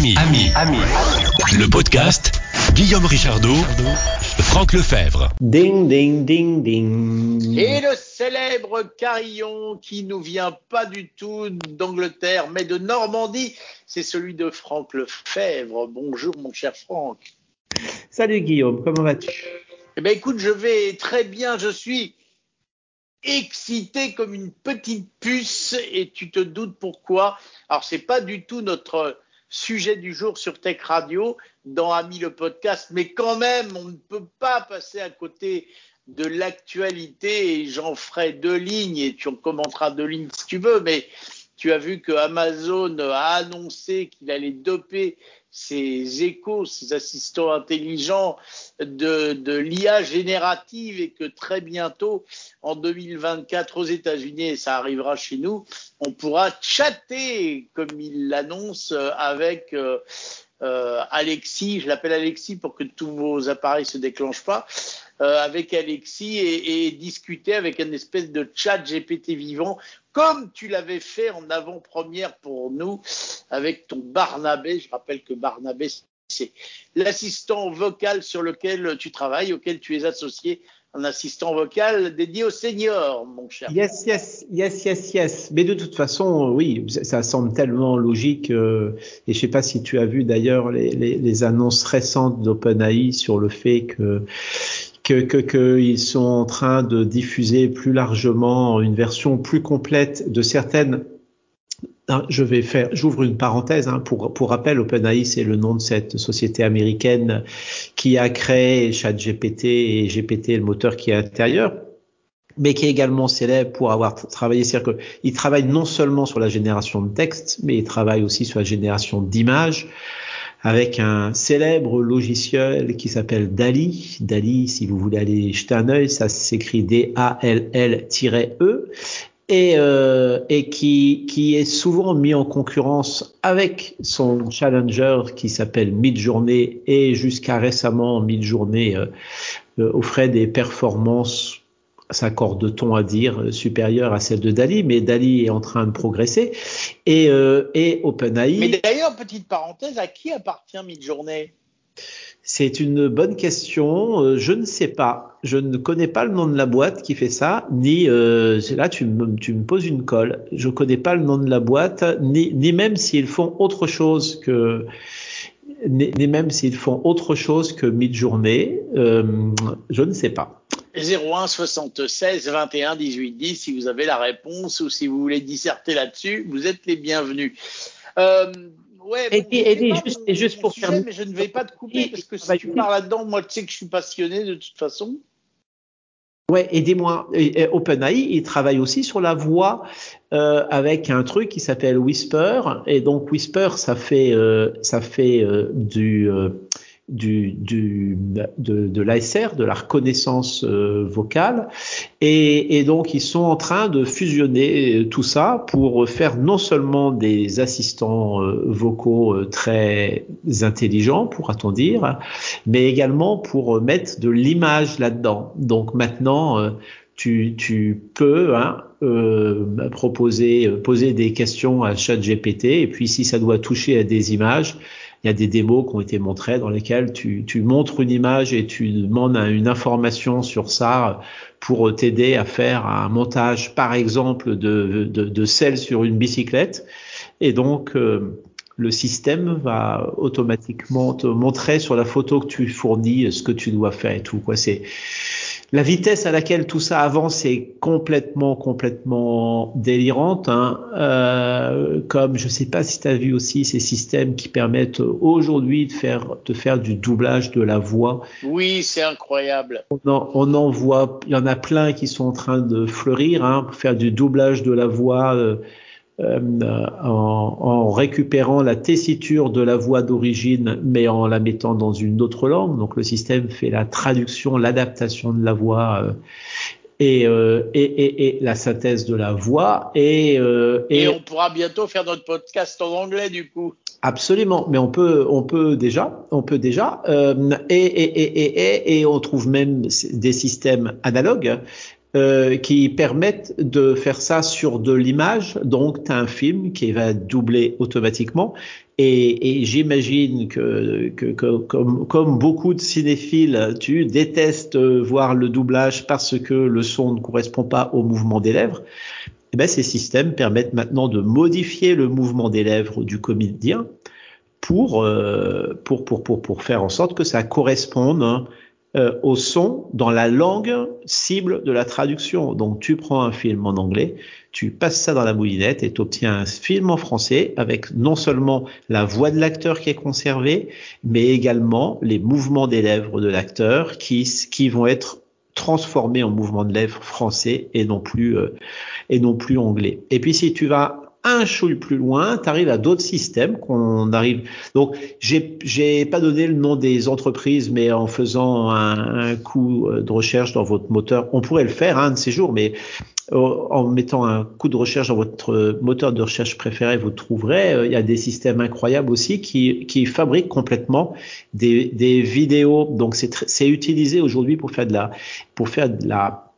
Ami, ami, ami. Le podcast Guillaume Richardot, Franck Lefebvre. Ding, ding, ding, ding. Et le célèbre carillon qui nous vient pas du tout d'Angleterre, mais de Normandie, c'est celui de Franck Lefebvre. Bonjour, mon cher Franck. Salut Guillaume, comment vas-tu? Eh ben, écoute, je vais très bien. Je suis excité comme une petite puce et tu te doutes pourquoi? Alors, c'est pas du tout notre sujet du jour sur Tech Radio dans Ami le podcast, mais quand même, on ne peut pas passer à côté de l'actualité et j'en ferai deux lignes et tu en commenteras deux lignes si tu veux, mais tu as vu que Amazon a annoncé qu'il allait doper ses échos, ses assistants intelligents de, de l'IA générative et que très bientôt, en 2024 aux États-Unis, et ça arrivera chez nous, on pourra chatter, comme il l'annonce, avec euh, euh, Alexis, je l'appelle Alexis pour que tous vos appareils se déclenchent pas, euh, avec Alexis et, discuter avec une espèce de chat GPT vivant, comme tu l'avais fait en avant-première pour nous avec ton Barnabé. Je rappelle que Barnabé, c'est l'assistant vocal sur lequel tu travailles, auquel tu es associé un assistant vocal dédié aux seniors, mon cher. Yes, yes, yes, yes, yes. Mais de toute façon, oui, ça semble tellement logique. Euh, et je sais pas si tu as vu d'ailleurs les, annonces récentes d'OpenAI sur le fait que que, que sont en train de diffuser plus largement une version plus complète de certaines je vais faire, j'ouvre une parenthèse hein, pour pour rappel, OpenAI c'est le nom de cette société américaine qui a créé ChatGPT et GPT, le moteur qui est à l'intérieur, mais qui est également célèbre pour avoir travaillé, c'est-à-dire qu'il travaille non seulement sur la génération de texte, mais il travaille aussi sur la génération d'images avec un célèbre logiciel qui s'appelle DALI. DALI, si vous voulez aller jeter un œil, ça s'écrit D-A-L-L-E et, euh, et qui, qui est souvent mis en concurrence avec son challenger qui s'appelle Midjourney et jusqu'à récemment Midjourney euh, euh, offrait des performances s'accorde-t-on à dire supérieures à celles de Dali, mais Dali est en train de progresser et, euh, et OpenAI. Mais d'ailleurs, petite parenthèse, à qui appartient Midjourney? C'est une bonne question. Euh, je ne sais pas. Je ne connais pas le nom de la boîte qui fait ça, ni euh, là tu me, tu me poses une colle. Je ne connais pas le nom de la boîte, ni, ni même s'ils font autre chose que ni, ni même s'ils font autre chose que Midjourney. Euh, je ne sais pas. 01 76 21 18 10 si vous avez la réponse ou si vous voulez disserter là-dessus, vous êtes les bienvenus. Euh, Ouais, et, et, et, juste, et juste pour faire. Mais je ne vais pas te couper parce que si tu parles là-dedans, moi, tu sais que je suis passionné de toute façon. Ouais, aidez-moi. OpenAI, il travaille aussi sur la voix euh, avec un truc qui s'appelle Whisper. Et donc Whisper, ça fait, euh, ça fait du du, du, de, de l'ASR, de la reconnaissance euh, vocale. Et, et, donc, ils sont en train de fusionner euh, tout ça pour faire non seulement des assistants euh, vocaux très intelligents, pourra-t-on dire, mais également pour mettre de l'image là-dedans. Donc maintenant, tu, tu peux hein, euh, proposer, poser des questions à ChatGPT, et puis si ça doit toucher à des images, il y a des démos qui ont été montrées dans lesquelles tu, tu montres une image et tu demandes une information sur ça pour t'aider à faire un montage, par exemple, de, de, de sel sur une bicyclette. Et donc, euh, le système va automatiquement te montrer sur la photo que tu fournis ce que tu dois faire et tout. Quoi, c'est la vitesse à laquelle tout ça avance est complètement, complètement délirante. Hein. Euh, comme je ne sais pas si tu as vu aussi ces systèmes qui permettent aujourd'hui de faire, de faire du doublage de la voix. Oui, c'est incroyable. On en, on en, voit, il y en a plein qui sont en train de fleurir hein, pour faire du doublage de la voix. Euh, euh, en, en, récupérant la tessiture de la voix d'origine, mais en la mettant dans une autre langue. Donc le système fait la traduction, l'adaptation de la voix euh, et, euh, et, et, et, la synthèse de la voix. Et, et, on pourra bientôt faire notre podcast en anglais du coup. Absolument, mais on peut, on peut déjà, on peut déjà, et, et, et, et, et, on trouve même des systèmes analogues euh, qui permettent de faire ça sur de l'image. Donc, tu as un film qui va doubler automatiquement. Et, et j'imagine que, que, que comme, comme, beaucoup de cinéphiles, tu détestes voir le doublage parce que le son ne correspond pas au mouvement des lèvres. Et eh ben, ces systèmes permettent maintenant de modifier le mouvement des lèvres du comédien pour, euh, pour, pour, pour, pour faire en sorte que ça corresponde hein, euh, au son dans la langue cible de la traduction. Donc tu prends un film en anglais, tu passes ça dans la moulinette et tu obtiens un film en français avec non seulement la voix de l'acteur qui est conservée, mais également les mouvements des lèvres de l'acteur qui, qui vont être transformés en mouvements de lèvres français et non plus euh, et non plus anglais. Et puis si tu vas un chouille plus loin, tu arrives à d'autres systèmes qu'on arrive. Donc, j'ai pas donné le nom des entreprises, mais en faisant un, coup de recherche dans votre moteur, on pourrait le faire un de ces jours, mais euh, en mettant un coup de recherche dans votre moteur de recherche préféré, vous trouverez. Euh, il y a des systèmes incroyables aussi qui qui fabriquent complètement des des vidéos. Donc, c'est utilisé aujourd'hui pour faire de la pour faire de la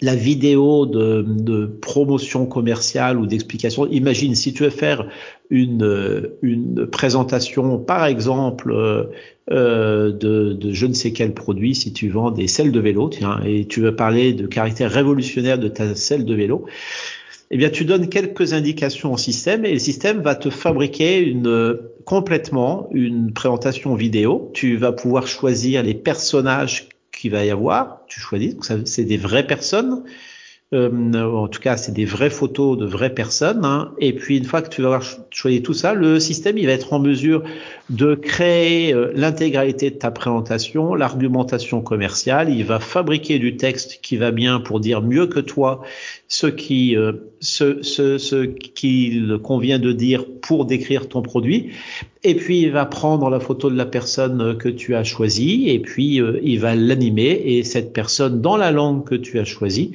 la vidéo de, promotion commerciale ou d'explication. Imagine si tu veux faire une, présentation, par exemple, euh, euh, de, je ne sais quel produit, si tu vends des selles de vélo, tiens, et tu veux parler de caractère révolutionnaire de ta selle de vélo, eh bien, tu donnes quelques indications au système et le système va te fabriquer complètement une présentation vidéo. Tu vas pouvoir choisir les personnages qu'il va y avoir, tu choisis. C'est des vraies personnes. Euh, en tout cas, c'est des vraies photos de vraies personnes. Hein. Et puis, une fois que tu vas avoir choisi tout ça, le système, il va être en mesure de créer euh, l'intégralité de ta présentation, l'argumentation commerciale. Il va fabriquer du texte qui va bien pour dire mieux que toi ce qui, euh, ce, ce, ce qu'il convient de dire pour décrire ton produit. Et puis, il va prendre la photo de la personne que tu as choisie et puis euh, il va l'animer et cette personne dans la langue que tu as choisie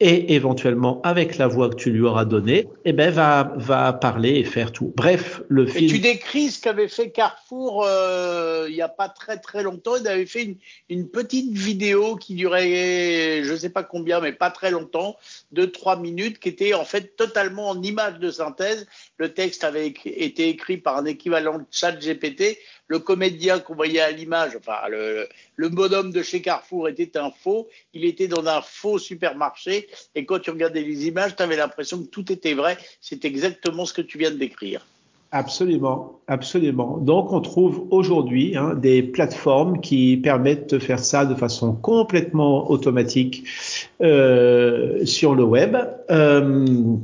et éventuellement avec la voix que tu lui auras donnée, eh ben va va parler et faire tout. Bref, le film. Et tu décris ce qu'avait fait Carrefour euh, il y a pas très très longtemps. Il avait fait une, une petite vidéo qui durait je sais pas combien, mais pas très longtemps, de trois minutes, qui était en fait totalement en image de synthèse. Le texte avait été écrit par un équivalent de Chat GPT le comédien qu'on voyait à l'image, enfin le, bonhomme de chez Carrefour était un faux, il était dans un faux supermarché et quand tu regardais les images, tu avais l'impression que tout était vrai, c'est exactement ce que tu viens de décrire. Absolument, absolument. Donc on trouve aujourd'hui hein, des plateformes qui permettent de faire ça de façon complètement automatique euh, sur le web. Euh,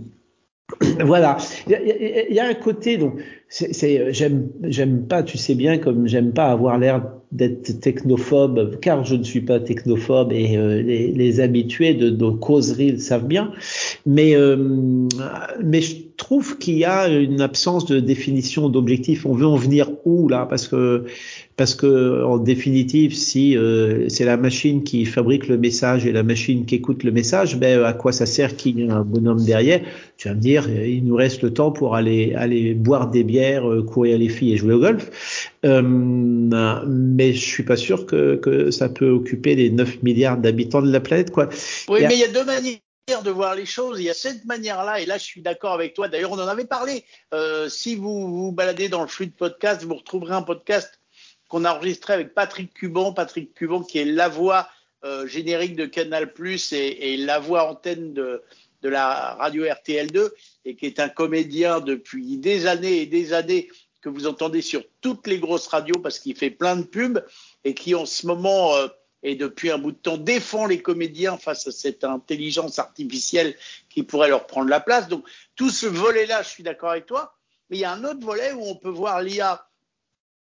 voilà, il y, a un côté donc c'est j'aime j'aime pas tu sais bien comme j'aime pas avoir l'air d'être technophobe car je ne suis pas technophobe et euh, les, les, habitués de nos causeries le savent bien. Mais euh, mais je trouve qu'il y a une absence de définition d'objectif. On veut en venir où là? Parce que parce que en définitive, si euh, c'est la machine qui fabrique le message et la machine qui écoute le message, ben à quoi ça sert qu'il y ait un bonhomme derrière? Tu vas me dire, il nous reste le temps pour aller aller boire des bières, euh, courir les filles et jouer au golf. Euh, mais je suis pas sûr que, que ça peut occuper les 9 milliards d'habitants de la planète, quoi. Oui, mais il y a deux manières de voir les choses. Il y a cette manière-là, et là je suis d'accord avec toi. D'ailleurs, on en avait parlé. Euh, si vous vous baladez dans le flux de podcast, vous retrouverez un podcast qu'on a enregistré avec Patrick Cuban. Patrick Cuban qui est la voix euh, générique de Canal Plus et, la voix antenne de, de la radio RTL2 et qui est un comédien depuis des années et des années que vous entendez sur toutes les grosses radios parce qu'il fait plein de pubs et qui en ce moment euh, et depuis un bout de temps défend les comédiens face à cette intelligence artificielle qui pourrait leur prendre la place. Donc tout ce volet-là, je suis d'accord avec toi. Mais il y a un autre volet où on peut voir l'IA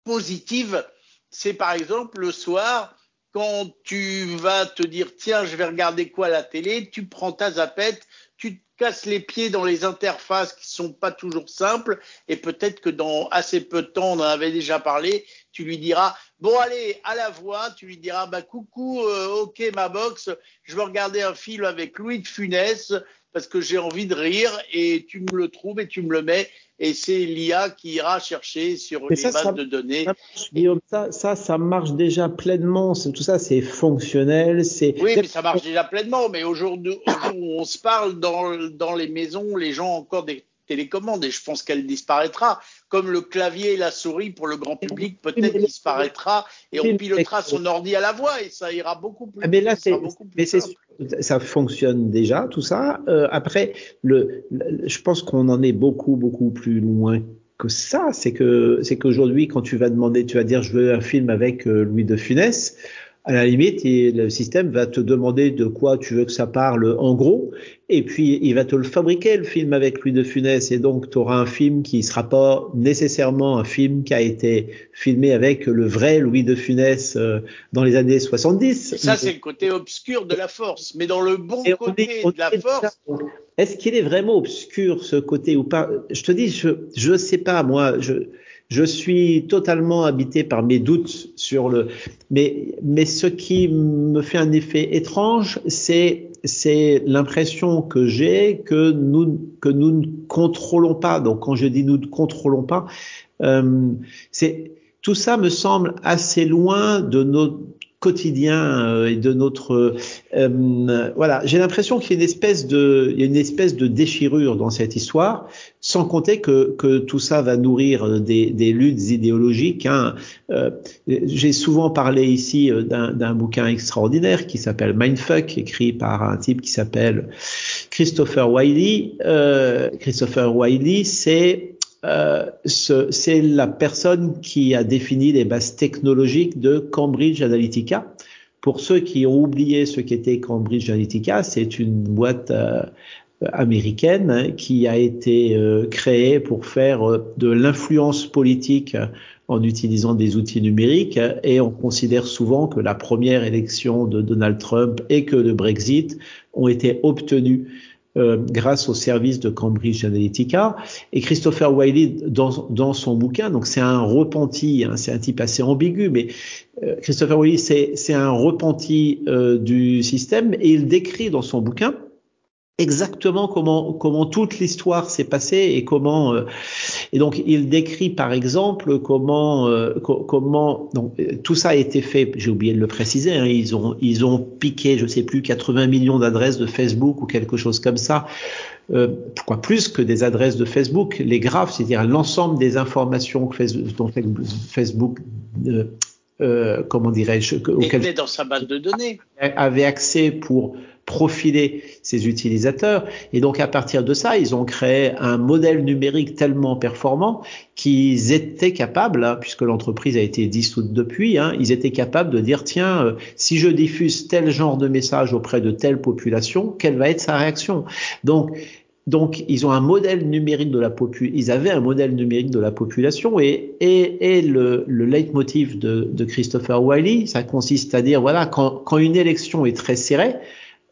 positive, c'est par exemple le soir, quand tu vas te dire tiens, je vais regarder quoi à la télé, tu prends ta zapette, tu te casses les pieds dans les interfaces qui sont pas toujours simples et peut-être que dans assez peu de temps, on en avait déjà parlé, tu lui diras bon allez à la voix, tu lui diras bah coucou, euh, ok ma box, je veux regarder un film avec Louis de Funès parce que j'ai envie de rire et tu me le trouves et tu me le mets et c'est l'IA qui ira chercher sur les bases de données. Ça, ça, ça, marche déjà pleinement. Tout ça, c'est fonctionnel. C'est. Oui, mais ça marche déjà pleinement. Mais aujourd'hui, on se parle dans, dans les maisons, les gens ont encore des télécommande et je pense qu'elle disparaîtra. Comme le clavier et la souris pour le grand public peut-être disparaîtra et on pilotera son ordi à la voix et ça ira beaucoup plus. Ah, mais là, c'est, mais ça fonctionne déjà tout ça. Euh, après, le, je pense qu'on en est beaucoup beaucoup plus loin que ça. C'est que c'est qu'aujourd'hui, quand tu vas demander, tu vas dire, je veux un film avec euh, Louis de Funès à la limite, le système va te demander de quoi tu veux que ça parle en gros, et puis il va te le fabriquer le film avec lui de Funès, et donc tu auras un film qui sera pas nécessairement un film qui a été filmé avec le vrai Louis de Funès euh, dans les années 70. Ça c'est le côté obscur de la force, mais dans le bon côté de la force. Est-ce qu'il est vraiment obscur ce côté ou pas? Je te dis, je je sais pas moi. Je je suis totalement habité par mes doutes sur le. Mais, mais ce qui me fait un effet étrange, c'est c'est l'impression que j'ai que nous que nous ne contrôlons pas. Donc quand je dis nous ne contrôlons pas, euh, c'est tout ça me semble assez loin de nos quotidien euh, et de notre euh, voilà j'ai l'impression qu'il y a une espèce de il y a une espèce de déchirure dans cette histoire sans compter que, que tout ça va nourrir des, des luttes idéologiques hein. euh, j'ai souvent parlé ici d'un bouquin extraordinaire qui s'appelle Mindfuck écrit par un type qui s'appelle Christopher Wiley Christopher Wiley c'est euh, c'est la personne qui a défini les bases technologiques de Cambridge Analytica. Pour ceux qui ont oublié ce qu'était Cambridge Analytica, c'est une boîte euh, américaine hein, qui a été euh, créée pour faire de l'influence politique en utilisant des outils numériques et on considère souvent que la première élection de Donald Trump et que le Brexit ont été obtenus euh, grâce au service de Cambridge Analytica. Et Christopher Wiley, dans, dans son bouquin, donc c'est un repenti, hein, c'est un type assez ambigu, mais euh, Christopher Wiley, c'est un repenti euh, du système et il décrit dans son bouquin exactement comment comment toute l'histoire s'est passée et comment euh, et donc il décrit par exemple comment euh, comment donc tout ça a été fait j'ai oublié de le préciser hein, ils ont ils ont piqué je sais plus 80 millions d'adresses de Facebook ou quelque chose comme ça euh, pourquoi plus que des adresses de Facebook les graphes c'est-à-dire l'ensemble des informations que Facebook, Facebook euh, comment dirais-je, auquel dans sa base de données avait accès pour profiler ses utilisateurs. Et donc à partir de ça, ils ont créé un modèle numérique tellement performant qu'ils étaient capables, hein, puisque l'entreprise a été dissoute depuis, hein, ils étaient capables de dire tiens, euh, si je diffuse tel genre de message auprès de telle population, quelle va être sa réaction? Donc donc, ils ont un modèle numérique de la population. Ils avaient un modèle numérique de la population et, et, et le, le leitmotiv de, de, Christopher Wiley, ça consiste à dire voilà, quand, quand une élection est très serrée,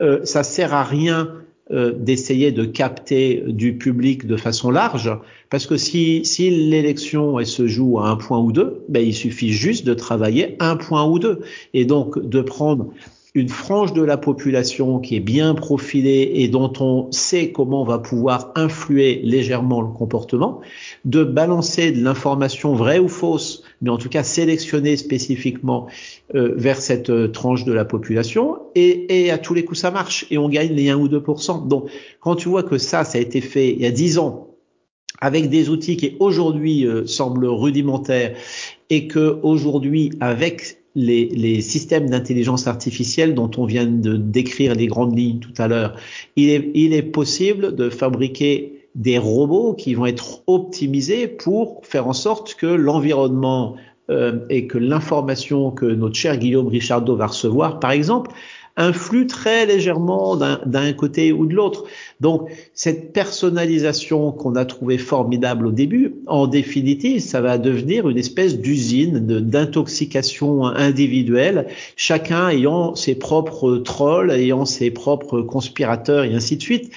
euh, ça sert à rien euh, d'essayer de capter du public de façon large, parce que si, si l'élection elle se joue à un point ou deux, ben il suffit juste de travailler un point ou deux, et donc de prendre une frange de la population qui est bien profilée et dont on sait comment on va pouvoir influer légèrement le comportement, de balancer de l'information vraie ou fausse, mais en tout cas sélectionnée spécifiquement euh, vers cette euh, tranche de la population, et, à tous les coups ça marche, et on gagne les 1 ou 2%. Donc quand tu vois que ça, ça a été fait il y a 10 ans, avec des outils qui aujourd'hui euh, semblent rudimentaires, et que aujourd'hui, avec les, les systèmes d'intelligence artificielle dont on vient de décrire les grandes lignes tout à l'heure, il est, il est possible de fabriquer des robots qui vont être optimisés pour faire en sorte que l'environnement euh, et que l'information que notre cher Guillaume Richardot va recevoir, par exemple, influe très légèrement d'un côté ou de l'autre. Donc cette personnalisation qu'on a trouvée formidable au début, en définitive, ça va devenir une espèce d'usine d'intoxication individuelle, chacun ayant ses propres trolls, ayant ses propres conspirateurs et ainsi de suite.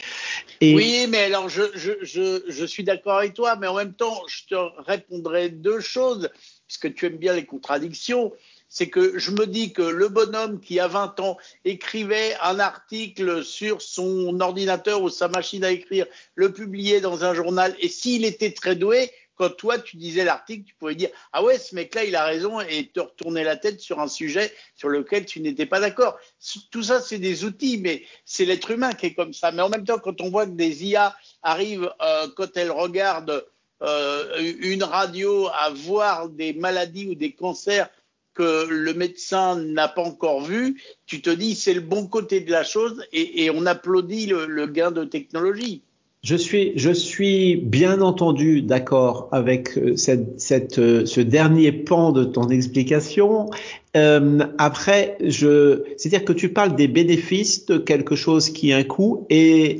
Oui, mais alors je, je, je, je suis d'accord avec toi, mais en même temps, je te répondrai deux choses, puisque tu aimes bien les contradictions c'est que je me dis que le bonhomme qui a 20 ans écrivait un article sur son ordinateur ou sa machine à écrire, le publiait dans un journal, et s'il était très doué, quand toi tu disais l'article, tu pouvais dire ah ouais ce mec-là il a raison et te retourner la tête sur un sujet sur lequel tu n'étais pas d'accord. Tout ça c'est des outils, mais c'est l'être humain qui est comme ça. Mais en même temps quand on voit que des IA arrivent euh, quand elles regardent euh, une radio à voir des maladies ou des cancers que le médecin n'a pas encore vu, tu te dis c'est le bon côté de la chose et, on applaudit le, gain de technologie. Je suis, bien entendu d'accord avec euh, euh, ce dernier pan de ton explication. Euh, après, c'est-à-dire que tu parles des bénéfices de quelque chose qui a un coût et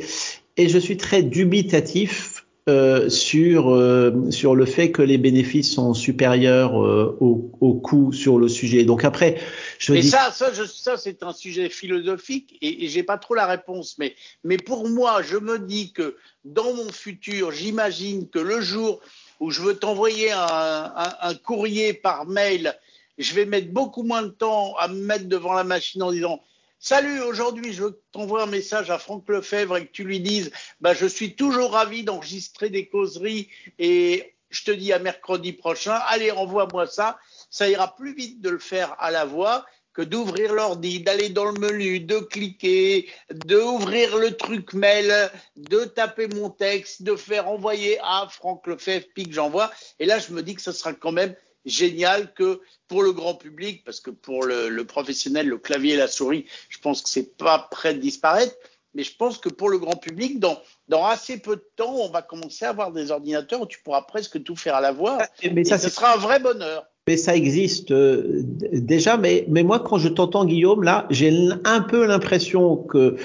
je suis très dubitatif euh, sur euh, sur le fait que les bénéfices sont supérieurs euh, au, au coût sur le sujet. Donc après, je mais dis ça, ça, je, ça c'est un sujet philosophique et, et j'ai pas trop la réponse. Mais mais pour moi, je me dis que dans mon futur, j'imagine que le jour où je veux t'envoyer un, un, un courrier par mail, je vais mettre beaucoup moins de temps à me mettre devant la machine en disant Salut, aujourd'hui, je veux t'envoyer un message à Franck Lefebvre et que tu lui dises bah, Je suis toujours ravi d'enregistrer des causeries et je te dis à mercredi prochain. Allez, envoie-moi ça. Ça ira plus vite de le faire à la voix que d'ouvrir l'ordi, d'aller dans le menu, de cliquer, d'ouvrir le truc mail, de taper mon texte, de faire envoyer à Franck Lefebvre, puis que j'envoie. Et là, je me dis que ce sera quand même génial que pour le grand public, parce que pour le, le, professionnel, le clavier et la souris, je pense que c'est pas prêt de disparaître. Mais je pense que pour le grand public, dans, dans assez peu de temps, on va commencer à avoir des ordinateurs où tu pourras presque tout faire à la voix. Mais ça, ce sera un vrai bonheur mais ça existe euh, déjà. Mais, mais moi, quand je t'entends, Guillaume, là, j'ai un peu l'impression que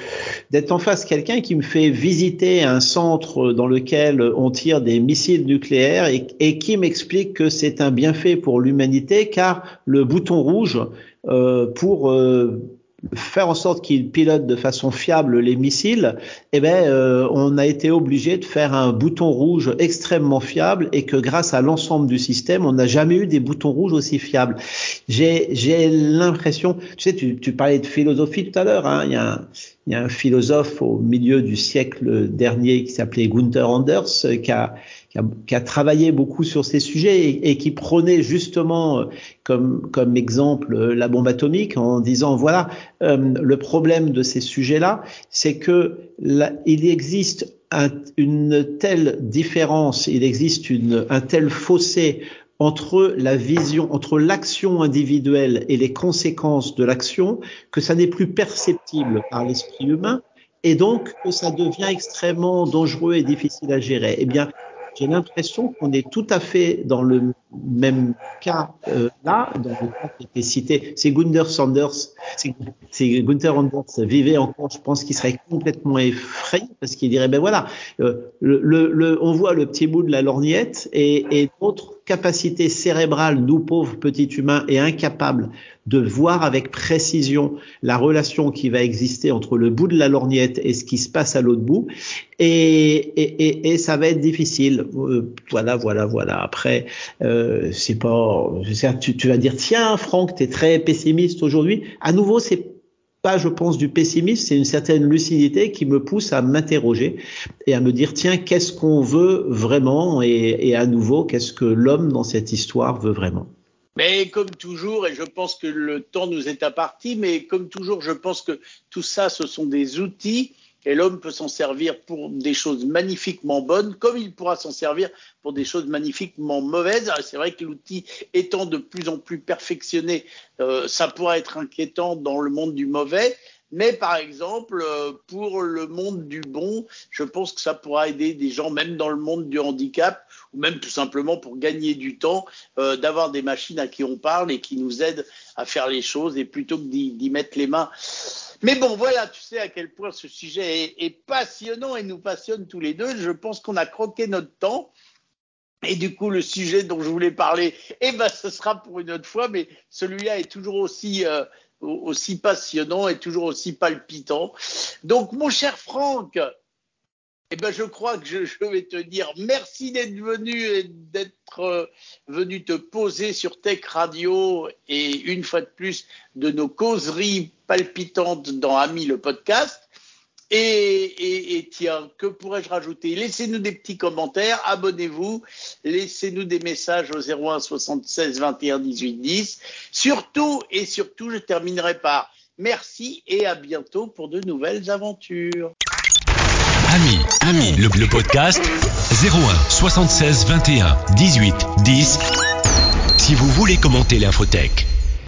d'être en face quelqu'un qui me fait visiter un centre dans lequel on tire des missiles nucléaires et, et qui m'explique que c'est un bienfait pour l'humanité, car le bouton rouge euh, pour euh, faire en sorte qu'il pilote de façon fiable les missiles, eh ben, euh, on a été obligé de faire un bouton rouge extrêmement fiable et que grâce à l'ensemble du système, on n'a jamais eu des boutons rouges aussi fiables. J'ai l'impression, tu sais, tu, tu, parlais de philosophie tout à l'heure, hein, il y a un, il y a un philosophe au milieu du siècle dernier qui s'appelait Gunther Anders qui a, qui, a, travaillé beaucoup sur ces sujets et, qui prenait justement comme, comme exemple la bombe atomique en disant voilà euh, le problème de ces sujets-là, c'est que là, il existe un, une telle différence, il existe une, un tel fossé entre la vision, entre l'action individuelle et les conséquences de l'action, que ça n'est plus perceptible par l'esprit humain, et donc que ça devient extrêmement dangereux et difficile à gérer. Eh bien, j'ai l'impression qu'on est tout à fait dans le même cas euh, là, dans le cas qui était cité. C'est Gunther Sanders, c'est Gunther Sanders vivait encore, je pense qu'il serait complètement effrayé parce qu'il dirait ben voilà, euh, le, le, on voit le petit bout de la lorgnette et, et d'autres capacités cérébrales, nous pauvres petits humains, et incapables de voir avec précision la relation qui va exister entre le bout de la lorgnette et ce qui se passe à l'autre bout, et, et, et, et, ça va être difficile. Euh, voilà, voilà, voilà. Après, euh, c'est pas, tu, tu vas dire tiens, Franck, t'es très pessimiste aujourd'hui. À nouveau, c'est pas, je pense, du pessimisme, c'est une certaine lucidité qui me pousse à m'interroger et à me dire, tiens, qu'est-ce qu'on veut vraiment et, à nouveau, qu'est-ce que l'homme dans cette histoire veut vraiment? Mais comme toujours, et je pense que le temps nous est imparti, mais comme toujours, je pense que tout ça, ce sont des outils et l'homme peut s'en servir pour des choses magnifiquement bonnes, comme il pourra s'en servir pour des choses magnifiquement mauvaises. C'est vrai que l'outil étant de plus en plus perfectionné, euh, ça pourra être inquiétant dans le monde du mauvais. Mais par exemple, euh, pour le monde du bon, je pense que ça pourra aider des gens, même dans le monde du handicap, ou même tout simplement pour gagner du temps, euh, d'avoir des machines à qui on parle et qui nous aident à faire les choses, et plutôt que d'y mettre les mains. Mais bon, voilà, tu sais à quel point ce sujet est, est passionnant et nous passionne tous les deux. Je pense qu'on a croqué notre temps. Et du coup, le sujet dont je voulais parler, eh ben, ce sera pour une autre fois, mais celui-là est toujours aussi euh, aussi passionnant et toujours aussi palpitant. Donc, mon cher Franck, eh ben, je crois que je, vais te dire merci d'être venu et d'être euh, venu te poser sur Tech Radio et une fois de plus de nos causeries palpitantes dans Ami le podcast. Et, et, et tiens, que pourrais-je rajouter? Laissez-nous des petits commentaires, abonnez-vous, laissez-nous des messages au 01 76 21 18 10. Surtout et surtout, je terminerai par merci et à bientôt pour de nouvelles aventures. Ami, le, le podcast 01 76 21 18 10. Si vous voulez commenter l'infotech.